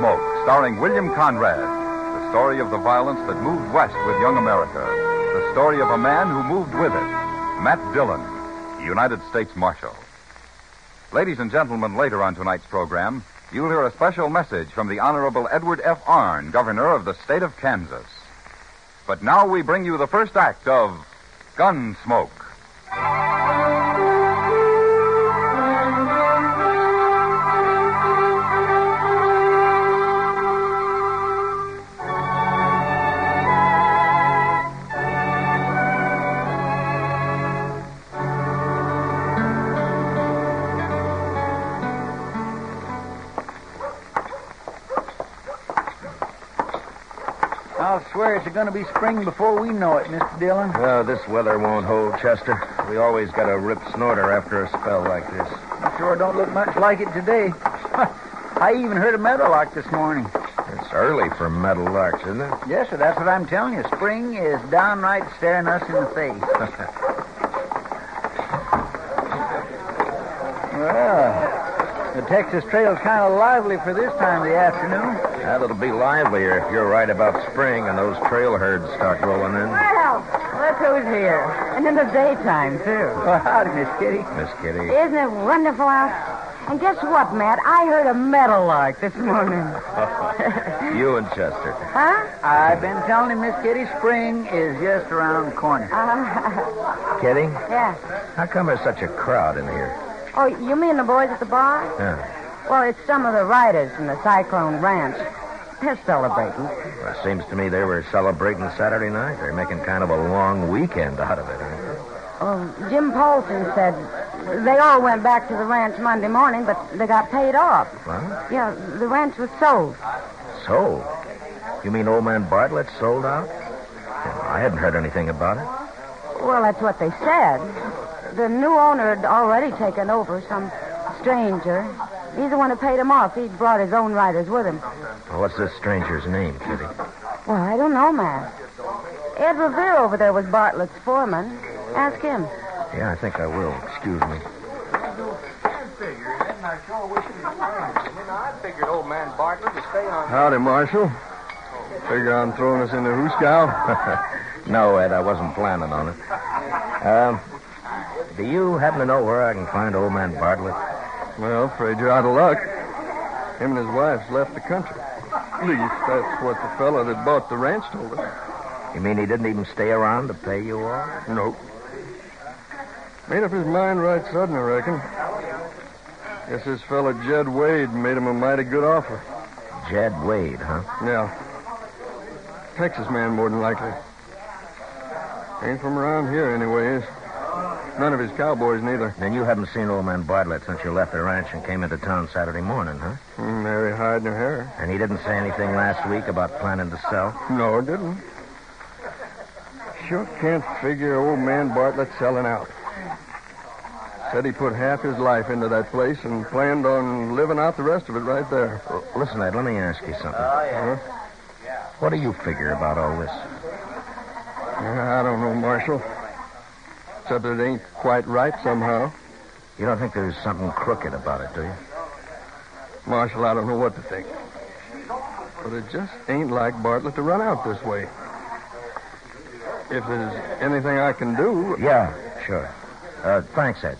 Gunsmoke, starring William Conrad. The story of the violence that moved west with young America. The story of a man who moved with it. Matt Dillon, United States Marshal. Ladies and gentlemen, later on tonight's program, you'll hear a special message from the Honorable Edward F. Arn, Governor of the state of Kansas. But now we bring you the first act of Gunsmoke. It's going to be spring before we know it, Mr. Dillon. Oh, this weather won't hold, Chester. We always got a rip snorter after a spell like this. It sure don't look much like it today. I even heard a meadowlark this morning. It's early for meadowlarks, isn't it? Yes, sir, that's what I'm telling you. Spring is downright staring us in the face. well, the Texas Trail's kind of lively for this time of the afternoon. Well, it'll be livelier if you're right about spring and those trail herds start rolling in. Well, look who's here. And in the daytime, too. Well, howdy, Miss Kitty. Miss Kitty. Isn't it wonderful out? And guess what, Matt? I heard a meadowlark this morning. you and Chester. Huh? I've been telling him, Miss Kitty, spring is just around the corner. Uh, Kitty, yeah. how come there's such a crowd in here? Oh, you mean the boys at the bar? Yeah. Well, it's some of the riders from the Cyclone Ranch. They're celebrating. Well, it seems to me they were celebrating Saturday night. They're making kind of a long weekend out of it, aren't they? Well, Jim Paulson said they all went back to the ranch Monday morning, but they got paid off. What? Yeah, the ranch was sold. Sold? You mean old man Bartlett sold out? Well, I hadn't heard anything about it. Well, that's what they said. The new owner had already taken over, some stranger. He's the one who paid him off. He'd brought his own riders with him. Well, what's this stranger's name, Kitty? Well, I don't know, Matt. Ed Revere over there was Bartlett's foreman. Ask him. Yeah, I think I will. Excuse me. I figured and I saw we should be fine. I figured old man Bartlett would stay on. Howdy, Marshal. Figure on throwing us in the no, Ed, I wasn't planning on it. Um, do you happen to know where I can find old man Bartlett? well, afraid you're out of luck. Him and his wife's left the country. At least that's what the fellow that bought the ranch told us. You mean he didn't even stay around to pay you off? Nope. Made up his mind right sudden, I reckon. Guess this fellow Jed Wade made him a mighty good offer. Jed Wade, huh? Yeah. Texas man, more than likely. Ain't from around here, anyways. None of his cowboys, neither. Then you haven't seen old man Bartlett since you left the ranch and came into town Saturday morning, huh? Hmm, Mary hiding her hair. And he didn't say anything last week about planning to sell? No, didn't. Sure can't figure old man Bartlett selling out. Said he put half his life into that place and planned on living out the rest of it right there. Well, listen, Ed, let me ask you something. Huh? What do you figure about all this? I don't know, Marshal. Except it ain't quite right somehow. You don't think there's something crooked about it, do you? Marshal, I don't know what to think. But it just ain't like Bartlett to run out this way. If there's anything I can do. Yeah, sure. Uh, thanks, Ed.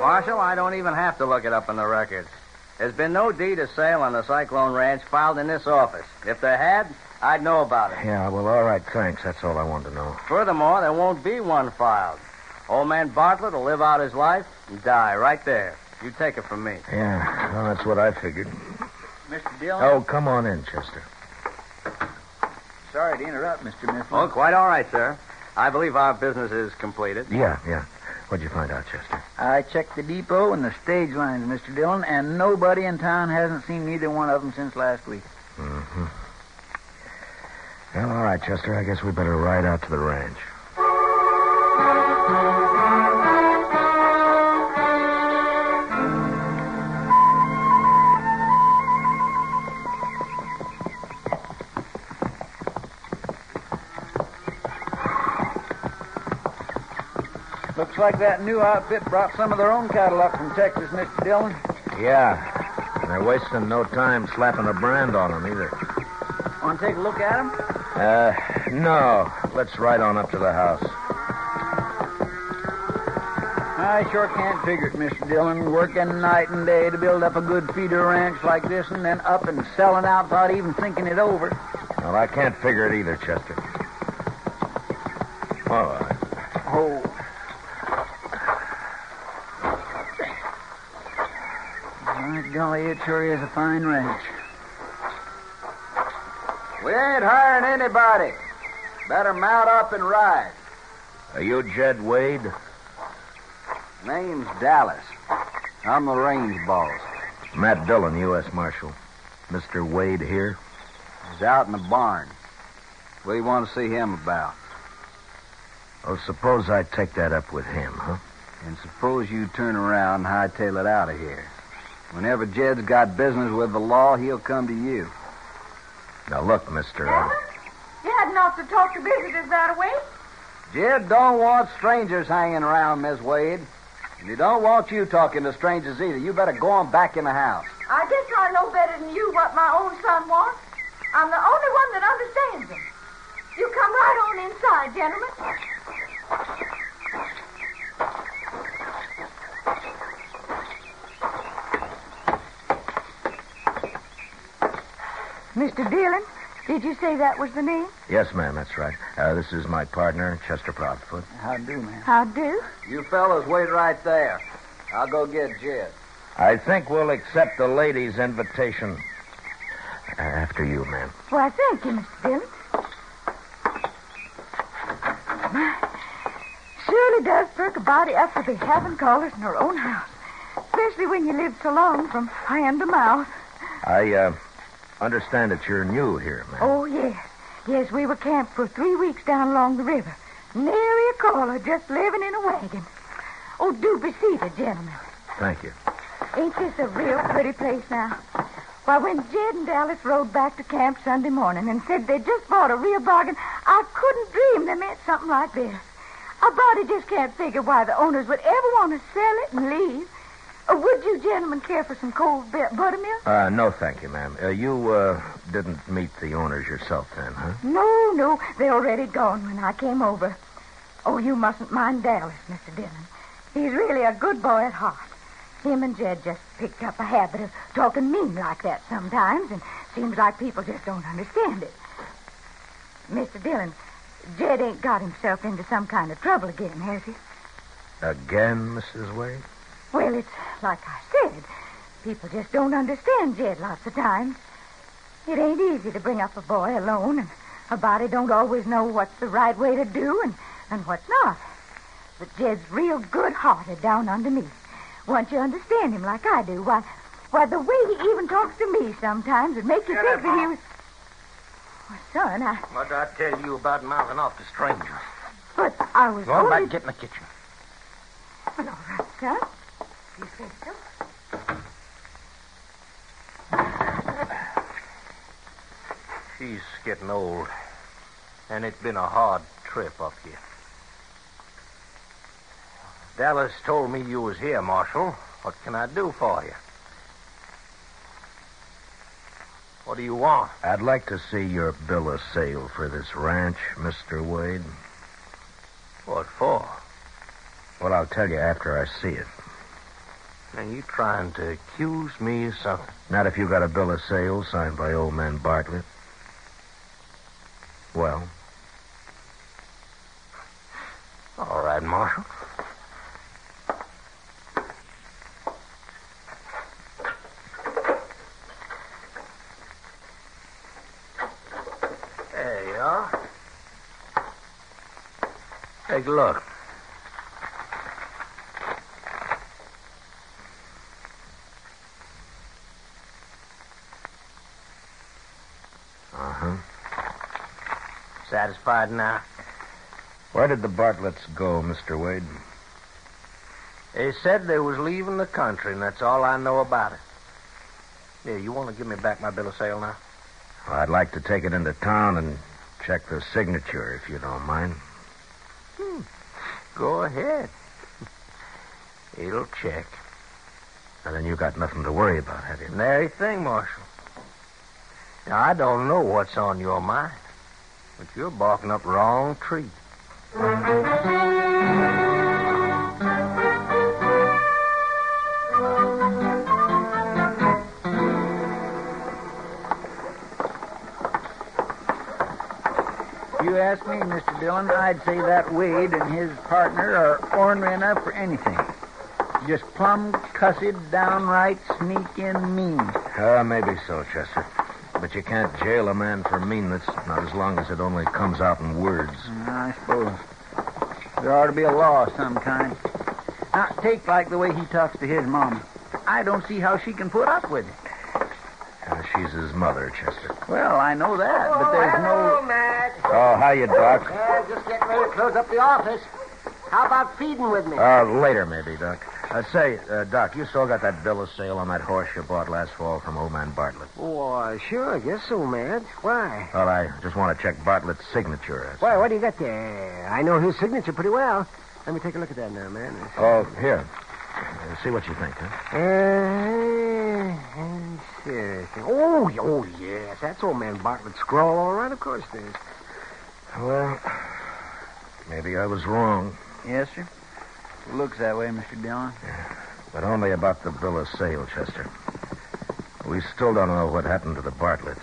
Marshal, I don't even have to look it up in the records. There's been no deed of sale on the Cyclone Ranch filed in this office. If there had, I'd know about it. Yeah, well, all right, thanks. That's all I wanted to know. Furthermore, there won't be one filed. Old man Bartlett will live out his life and die right there. You take it from me. Yeah, well, that's what I figured. Mr. Dillon? Oh, come on in, Chester. Sorry to interrupt, Mr. Mifflin. Oh, quite all right, sir. I believe our business is completed. Yeah, yeah. What'd you find out, Chester? I checked the depot and the stage lines, Mr. Dillon, and nobody in town hasn't seen either one of them since last week. Mm-hmm. Well, all right, Chester. I guess we better ride out to the ranch. Like that new outfit brought some of their own cattle up from Texas, Mr. Dillon. Yeah. And they're wasting no time slapping a brand on them either. Want to take a look at them? Uh, no. Let's ride on up to the house. I sure can't figure it, Mr. Dillon. Working night and day to build up a good feeder ranch like this and then up and selling out without even thinking it over. Well, I can't figure it either, Chester. All right. Oh. My golly, it sure is a fine ranch. We ain't hiring anybody. Better mount up and ride. Are you Jed Wade? Name's Dallas. I'm the range boss. Matt Dillon, U.S. Marshal. Mr. Wade here? He's out in the barn. What do you want to see him about? Oh, suppose I take that up with him, huh? And suppose you turn around and hightail it out of here. Whenever Jed's got business with the law, he'll come to you. Now, look, mister. I... You hadn't ought to talk to visitors that way. Jed don't want strangers hanging around, Miss Wade. And he don't want you talking to strangers either. You better go on back in the house. I guess I know better than you what my own son wants. I'm the only one that understands him. You come right on inside, gentlemen. Mr. Dillon, did you say that was the name? Yes, ma'am, that's right. Uh, this is my partner, Chester Proudfoot. How do, ma'am? How do? You fellas wait right there. I'll go get Jed. I think we'll accept the lady's invitation. Uh, after you, ma'am. Why, thank you, Mr. Dillon. My, surely does perk a body up to be having callers in her own house. Especially when you live so long from hand to mouth. I, uh, understand that you're new here, ma'am. Oh, yes. Yes, we were camped for three weeks down along the river. Nary a caller, just living in a wagon. Oh, do be seated, gentlemen. Thank you. Ain't this a real pretty place now? Why, when Jed and Dallas rode back to camp Sunday morning and said they just bought a real bargain, I couldn't dream they meant something like this. A body just can't figure why the owners would ever want to sell it and leave. Uh, would you gentlemen care for some cold bu- buttermilk? Uh, no, thank you, ma'am. Uh, you, uh, didn't meet the owners yourself then, huh? No, no, they're already gone when I came over. Oh, you mustn't mind Dallas, Mr. Dillon. He's really a good boy at heart. Him and Jed just picked up a habit of talking mean like that sometimes, and seems like people just don't understand it. Mr. Dillon, Jed ain't got himself into some kind of trouble again, has he? Again, Mrs. Wade? Well, it's like I said. People just don't understand Jed lots of times. It ain't easy to bring up a boy alone, and a body don't always know what's the right way to do and, and what's not. But Jed's real good-hearted down underneath. Once you understand him like I do, why, why, the way he even talks to me sometimes would make you think that he was... Well, son, I... What did I tell you about mouthing off to strangers? But I was Go on only... back, get in the kitchen. Well, all right, son. So. She's getting old, and it's been a hard trip up here. Dallas told me you was here, Marshal. What can I do for you? What do you want? I'd like to see your bill of sale for this ranch, Mr. Wade. What for? Well, I'll tell you after I see it. Are you trying to accuse me of something? Not if you got a bill of sale signed by old man Bartlett. Well? All right, Marshal. There you are. Take a look. Satisfied now? Where did the Bartletts go, Mr. Wade? They said they was leaving the country, and that's all I know about it. Yeah, you want to give me back my bill of sale now? Well, I'd like to take it into town and check the signature, if you don't mind. Hmm. Go ahead. It'll check. And then you got nothing to worry about, have you? Nary thing, Marshal. Now, I don't know what's on your mind, but you're barking up the wrong tree. You ask me, Mr. Dillon, I'd say that Wade and his partner are ornery enough for anything. Just plumb cussed, downright sneaking mean. Uh, maybe so, Chester. But you can't jail a man for meanness, not as long as it only comes out in words. I suppose. There ought to be a law of some kind. Now, take like the way he talks to his mama. I don't see how she can put up with it. Uh, she's his mother, Chester. Well, I know that, but there's no. Matt. Oh, how you, Doc? Yeah, just getting ready to close up the office. How about feeding with me? Uh, later, maybe, Doc. Uh, say, uh, Doc, you still got that bill of sale on that horse you bought last fall from old man Bartlett? Oh, sure, I guess so, Matt. Why? Well, I just want to check Bartlett's signature. Why, what do you got there? I know his signature pretty well. Let me take a look at that now, man. Oh, here. Uh, see what you think, huh? Uh, sure. Oh, oh, yes. That's old man Bartlett's scrawl, all right. Of course it is. Well, maybe I was wrong, Yes, sir. It looks that way, Mr. Dillon. but only about the bill of sale, Chester. We still don't know what happened to the Bartletts.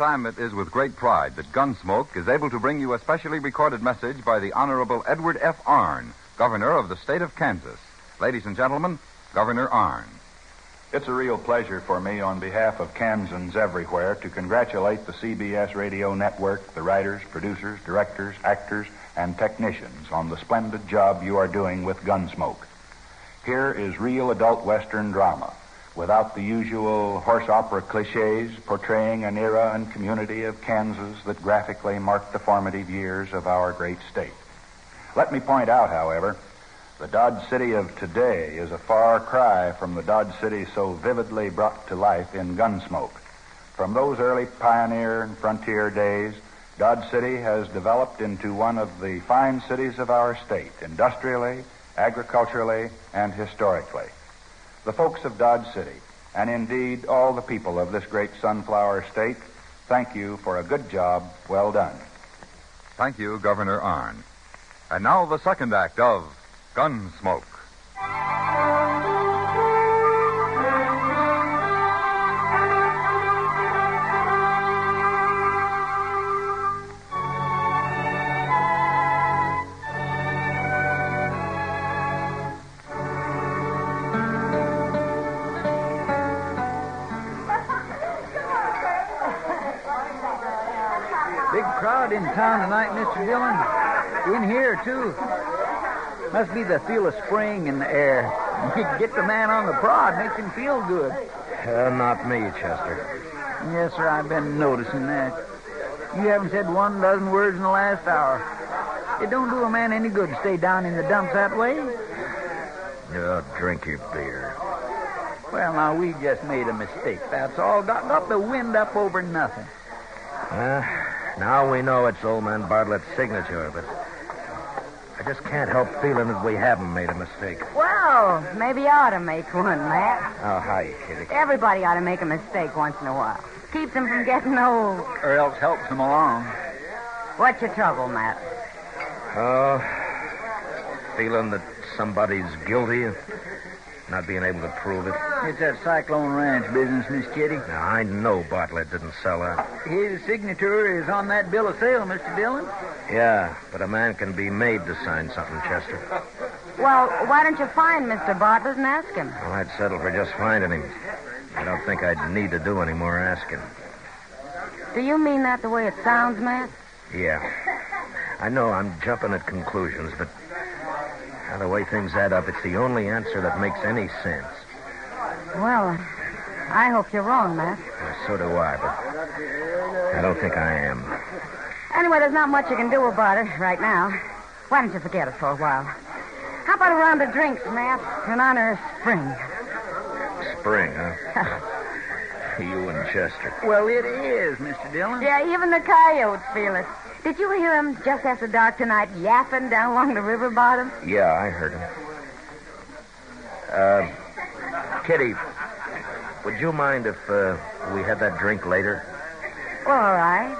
Time, it is with great pride that Gunsmoke is able to bring you a specially recorded message by the Honorable Edward F. Arn, Governor of the State of Kansas. Ladies and gentlemen, Governor Arn. It's a real pleasure for me, on behalf of Kansans everywhere, to congratulate the CBS radio network, the writers, producers, directors, actors, and technicians on the splendid job you are doing with Gunsmoke. Here is real adult Western drama, without the usual horse opera cliches portraying an era and community of Kansas that graphically marked the formative years of our great state. Let me point out, however, the Dodge City of today is a far cry from the Dodge City so vividly brought to life in Gunsmoke. From those early pioneer and frontier days, Dodge City has developed into one of the fine cities of our state, industrially, agriculturally, and historically. The folks of Dodge City, and indeed all the people of this great sunflower state, thank you for a good job well done. Thank you, Governor Arn. And now the second act of Gunsmoke. In town tonight, Mr. Dillon. In here, too. Must be the feel of spring in the air. You get the man on the prod, makes him feel good. Uh, not me, Chester. Yes, sir, I've been noticing that. You haven't said one dozen words in the last hour. It don't do a man any good to stay down in the dumps that way. Oh, drink your beer. Well, now, we just made a mistake, that's all. Got, got the wind up over nothing. Uh, now we know it's old man Bartlett's signature, but I just can't help feeling that we haven't made a mistake. Well, Maybe you ought to make one, Matt. Oh, hi, Kitty. Everybody ought to make a mistake once in a while. Keeps them from getting old. Or else helps them along. What's your trouble, Matt? Oh, feeling that somebody's guilty of not being able to prove it. It's that Cyclone Ranch business, Miss Kitty. Now, I know Bartlett didn't sell out. His signature is on that bill of sale, Mr. Dillon. Yeah, but a man can be made to sign something, Chester. Well, why don't you find Mr. Bartlett and ask him? Well, I'd settle for just finding him. I don't think I'd need to do any more asking. Do you mean that the way it sounds, Matt? Yeah. I know I'm jumping at conclusions, but now, the way things add up, it's the only answer that makes any sense. Well, I hope you're wrong, Matt. Well, so do I, but I don't think I am. Anyway, there's not much you can do about it right now. Why don't you forget it for a while? How about a round of drinks, Matt, in honor of spring? Spring, huh? you and Chester. Well, it is, Mr. Dillon. Yeah, even the coyotes feel it. Did you hear him just after dark tonight yapping down along the river bottom? Yeah, I heard him. Uh, Kitty, would you mind if uh, we had that drink later? Well, all right.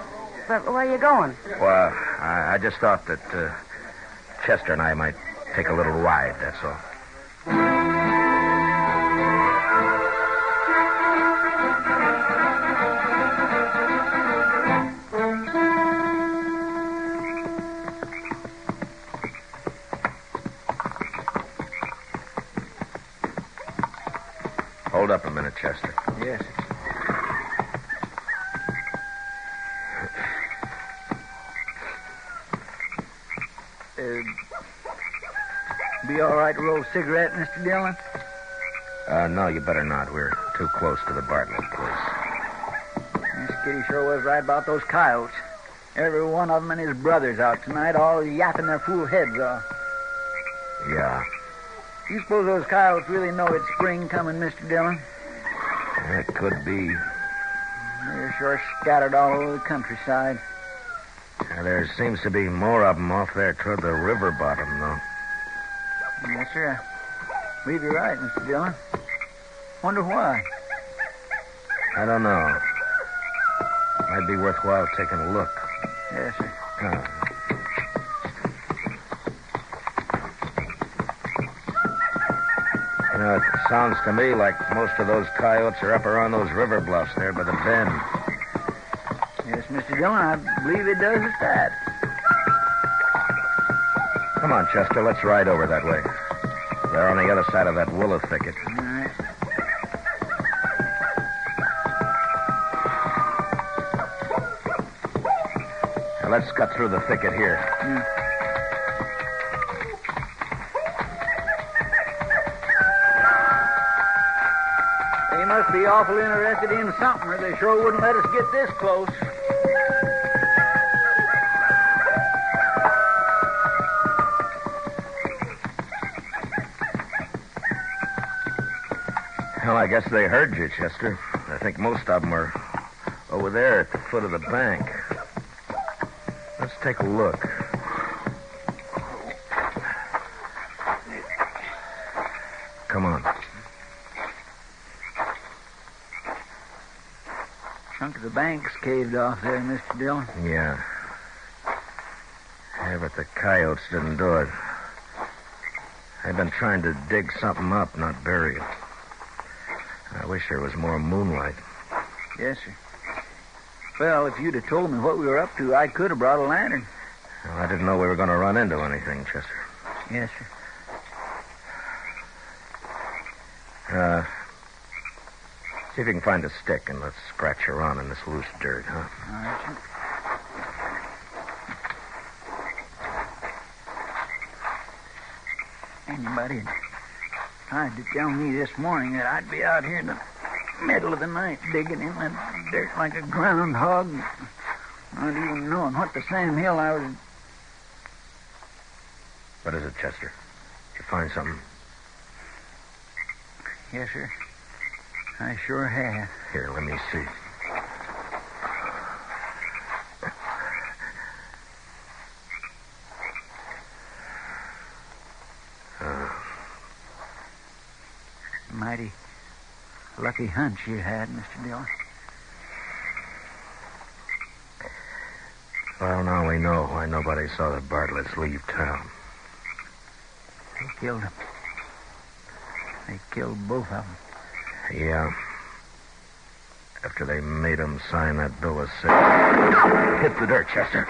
But where are you going? Well, I, I just thought that uh, Chester and I might take a little ride, that's all. Chester. Yes. Uh, be all right to roll a cigarette, Mr. Dillon? Uh, no, you better not. We're too close to the Bartlett place. This Kitty sure was right about those coyotes. Every one of them and his brothers out tonight, all yapping their fool heads off. Yeah, You suppose those coyotes really know it's spring coming, Mr. Dillon? That could be. They're sure scattered all over the countryside. Uh, there seems to be more of them off there toward the river bottom, though. Yes, sir. I believe you're right, Mr. Dillon. Wonder why. I don't know. Might be worthwhile taking a look. Yes, sir you know, it sounds to me like most of those coyotes are up around those river bluffs there by the bend. Yes, Mr. Dillon, I believe it does at that. Come on, Chester, let's ride over that way. They're on the other side of that willow thicket. All right. Now, let's cut through the thicket here. They must be awful interested in something, or they sure wouldn't let us get this close. Well, I guess they heard you, Chester. I think most of them are over there at the foot of the bank. Let's take a look. Come on. Chunk of the bank's caved off there, Mr. Dillon. Yeah. Yeah, but the coyotes didn't do it. They've been trying to dig something up, not bury it. I wish there was more moonlight. Yes, sir. Well, if you'd have told me what we were up to, I could have brought a lantern. Well, I didn't know we were going to run into anything, Chester. Yes, sir. See if you can find a stick and let's scratch around in this loose dirt, huh? All right, sir. Anybody tried to tell me this morning that I'd be out here in the middle of the night digging in that dirt like a groundhog, not even knowing what the Sam Hill I was. What is it, Chester? Did you find something? Yes, sir. I sure have. Here, let me see. Uh, mighty lucky hunch you had, Mr. Dillon. Well, now we know why nobody saw the Bartletts leave town. They killed him. They killed both of them. Yeah. After they made him sign that bill of sale. Hit the dirt, Chester.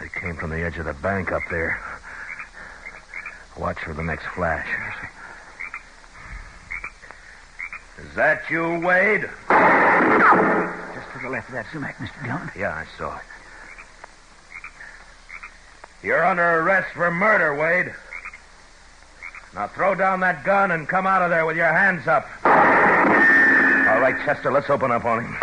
They came from the edge of the bank up there. Watch for the next flash. Is that you, Wade? Just to the left of that sumac, Mr. Dillon. Yeah, I saw it. You're under arrest for murder, Wade. Now throw down that gun and come out of there with your hands up. All right, Chester, let's open up on him.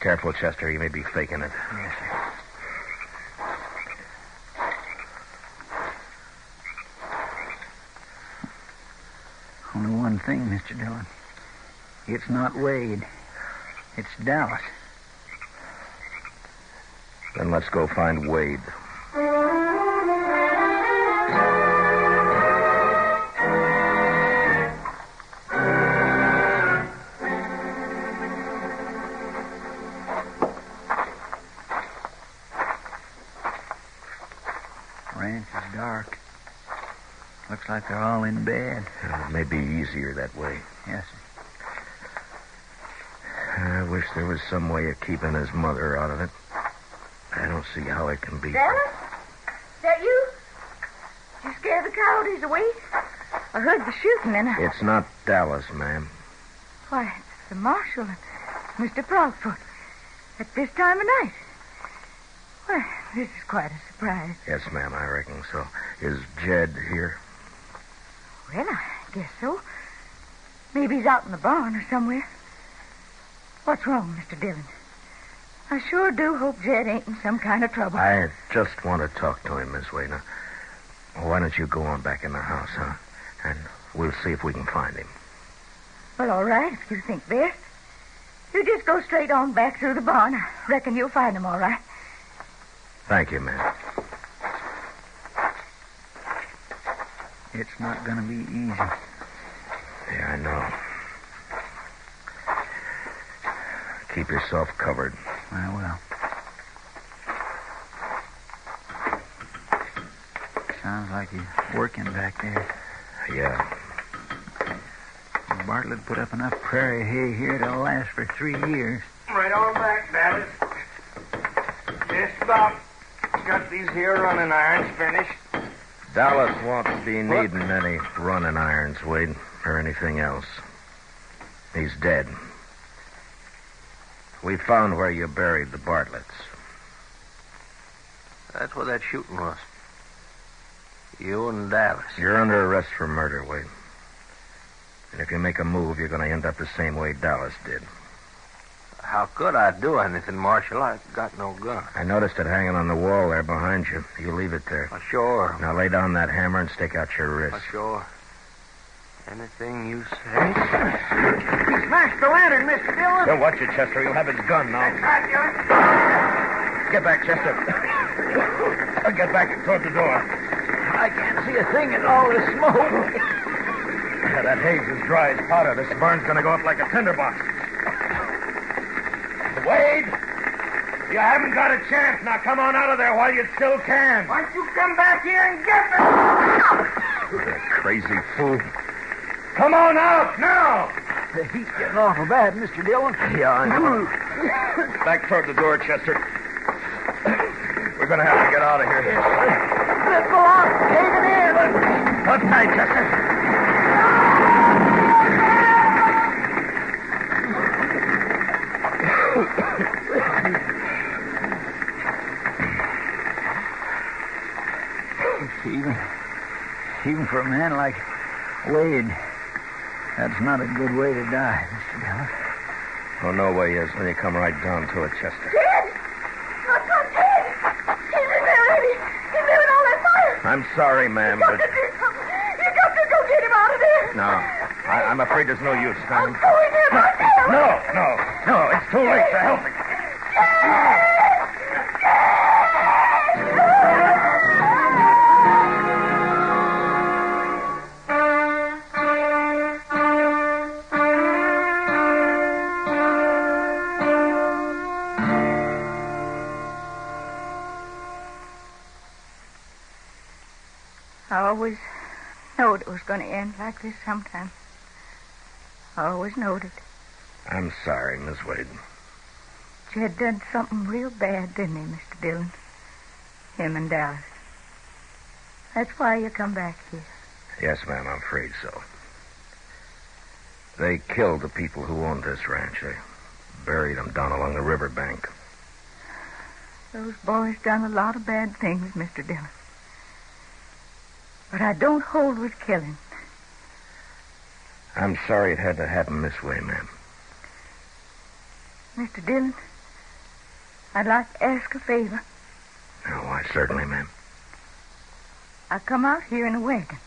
Careful, Chester. He may be faking it. Yes, sir. Only one thing, Mr. Dillon. It's not Wade. It's Dallas. Then let's go find Wade. Ranch is dark. Looks like they're all in bed. Uh, it may be easier that way. Yes, sir. I wish there was some way of keeping his mother out of it. I don't see how it can be. Dallas? Is that you? Did you scare the coyotes away? I heard the shooting and I... It's not Dallas, ma'am. Why, it's the marshal and Mr. Proudfoot. At this time of night. Well, this is quite a surprise. Yes, ma'am, I reckon so. Is Jed here? Well, I guess so. Maybe he's out in the barn or somewhere. What's wrong, Mr. Dillon? I sure do hope Jed ain't in some kind of trouble. I just want to talk to him, Miss Wade. Now, why don't you go on back in the house, huh? And we'll see if we can find him. Well, all right, if you think best. You just go straight on back through the barn. I reckon you'll find him all right. Thank you, ma'am. It's not going to be easy. Yeah, I know. Keep yourself covered. I will. Sounds like he's working back there. Yeah. Bartlett put up enough prairie hay here to last for three years. Right on back, Dallas. Just about got these here running irons finished. Dallas won't be needing any running irons, Wade, or anything else. He's dead. We found where you buried the Bartletts. That's where that shooting was. You and Dallas. You're under arrest for murder, Wade. And if you make a move, you're going to end up the same way Dallas did. How could I do anything, Marshal? I've got no gun. I noticed it hanging on the wall there behind you. You leave it there. Oh, sure. Now lay down that hammer and stick out your wrist. Oh, sure. Anything you say. He smashed the lantern, Mr. Dillon. Don't watch it, Chester. You'll have his gun now. Get back, Chester. Get back and toward the door. I can't see a thing in all this smoke. Yeah, that hay's is dry as powder. This burn's going to go up like a tinderbox. Wade, you haven't got a chance. Now come on out of there while you still can. Why don't you come back here and get me? You crazy fool. Come on out now. The heat's getting awful bad, Mr. Dillon. Yeah, I know. Hmm. Back toward the door, Chester. We're going to have to get out of here. Let's go on. Cave it in. Hold tight, Chester. Even, even for a man like Wade, that's not a good way to die, Mr. Dillon. Oh, no way is when you come right down to it, Chester. Jed! My son Jed! He's in there already. He's there in all that fire. I'm sorry, ma'am, You but to do something. You got to go get him out of there. no. I, am afraid there's no use, I'll Tom. go in there myself. No, no, no. It's too late for helping. I it was going to end like this sometime. I always knowed it. I'm sorry, Miss Wade. Jed done something real bad, didn't he, Mr. Dillon? Him and Dallas. That's why you come back here. Yes, ma'am, I'm afraid so. They killed the people who owned this ranch. They buried them down along the riverbank. Those boys done a lot of bad things, Mr. Dillon. But I don't hold with killing. I'm sorry it had to happen this way, ma'am. Mr. Dillon, I'd like to ask a favor. Oh, why, certainly, ma'am. I come out here in a wagon.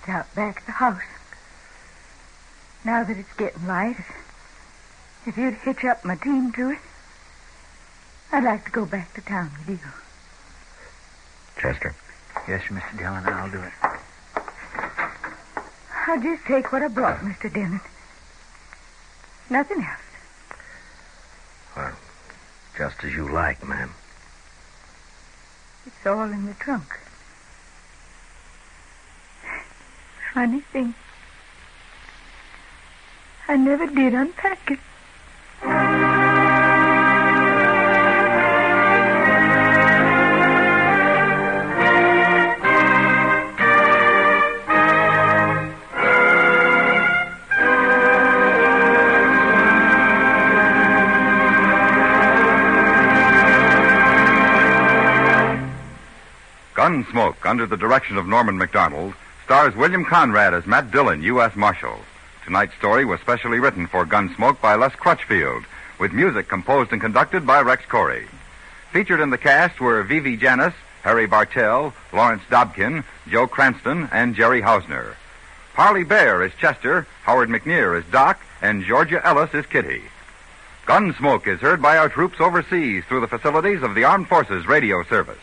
It's out back of the house. Now that it's getting light, if you'd hitch up my team to it, I'd like to go back to town with you. Chester. Yes, Mr. Dillon, I'll do it. I'll just take what I brought, Mr. Dillon. Nothing else. Well, just as you like, ma'am. It's all in the trunk. Funny thing. I never did unpack it. Gunsmoke, under the direction of Norman Macdonnell, stars William Conrad as Matt Dillon, U.S. Marshal. Tonight's story was specially written for Gunsmoke by Les Crutchfield, with music composed and conducted by Rex Koury. Featured in the cast were Vivi Janiss, Harry Bartell, Lawrence Dobkin, Joe Cranston, and Jerry Hausner. Parley Baer is Chester, Howard McNear is Doc, and Georgia Ellis is Kitty. Gunsmoke is heard by our troops overseas through the facilities of the Armed Forces Radio Service.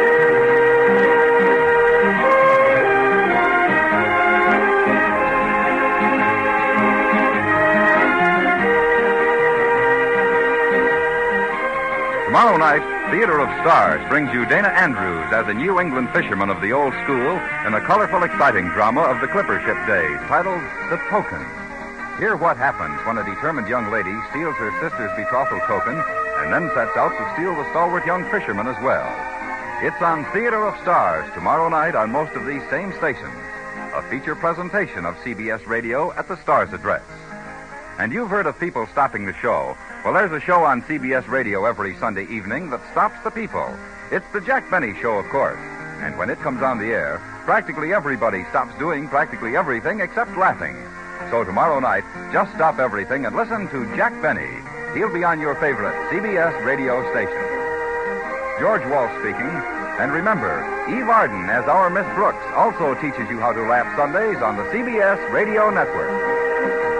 Tomorrow night, Theater of Stars brings you Dana Andrews as a New England fisherman of the old school in a colorful, exciting drama of the clipper ship days titled The Token. Hear what happens when a determined young lady steals her sister's betrothal token and then sets out to steal the stalwart young fisherman as well. It's on Theater of Stars tomorrow night on most of these same stations. A feature presentation of CBS Radio at the Stars address. And you've heard of people stopping the show. Well, there's a show on CBS Radio every Sunday evening that stops the people. It's the Jack Benny Show, of course. And when it comes on the air, practically everybody stops doing practically everything except laughing. So tomorrow night, just stop everything and listen to Jack Benny. He'll be on your favorite CBS radio station. George Walsh speaking. And remember, Eve Arden, as our Miss Brooks, also teaches you how to laugh Sundays on the CBS Radio Network.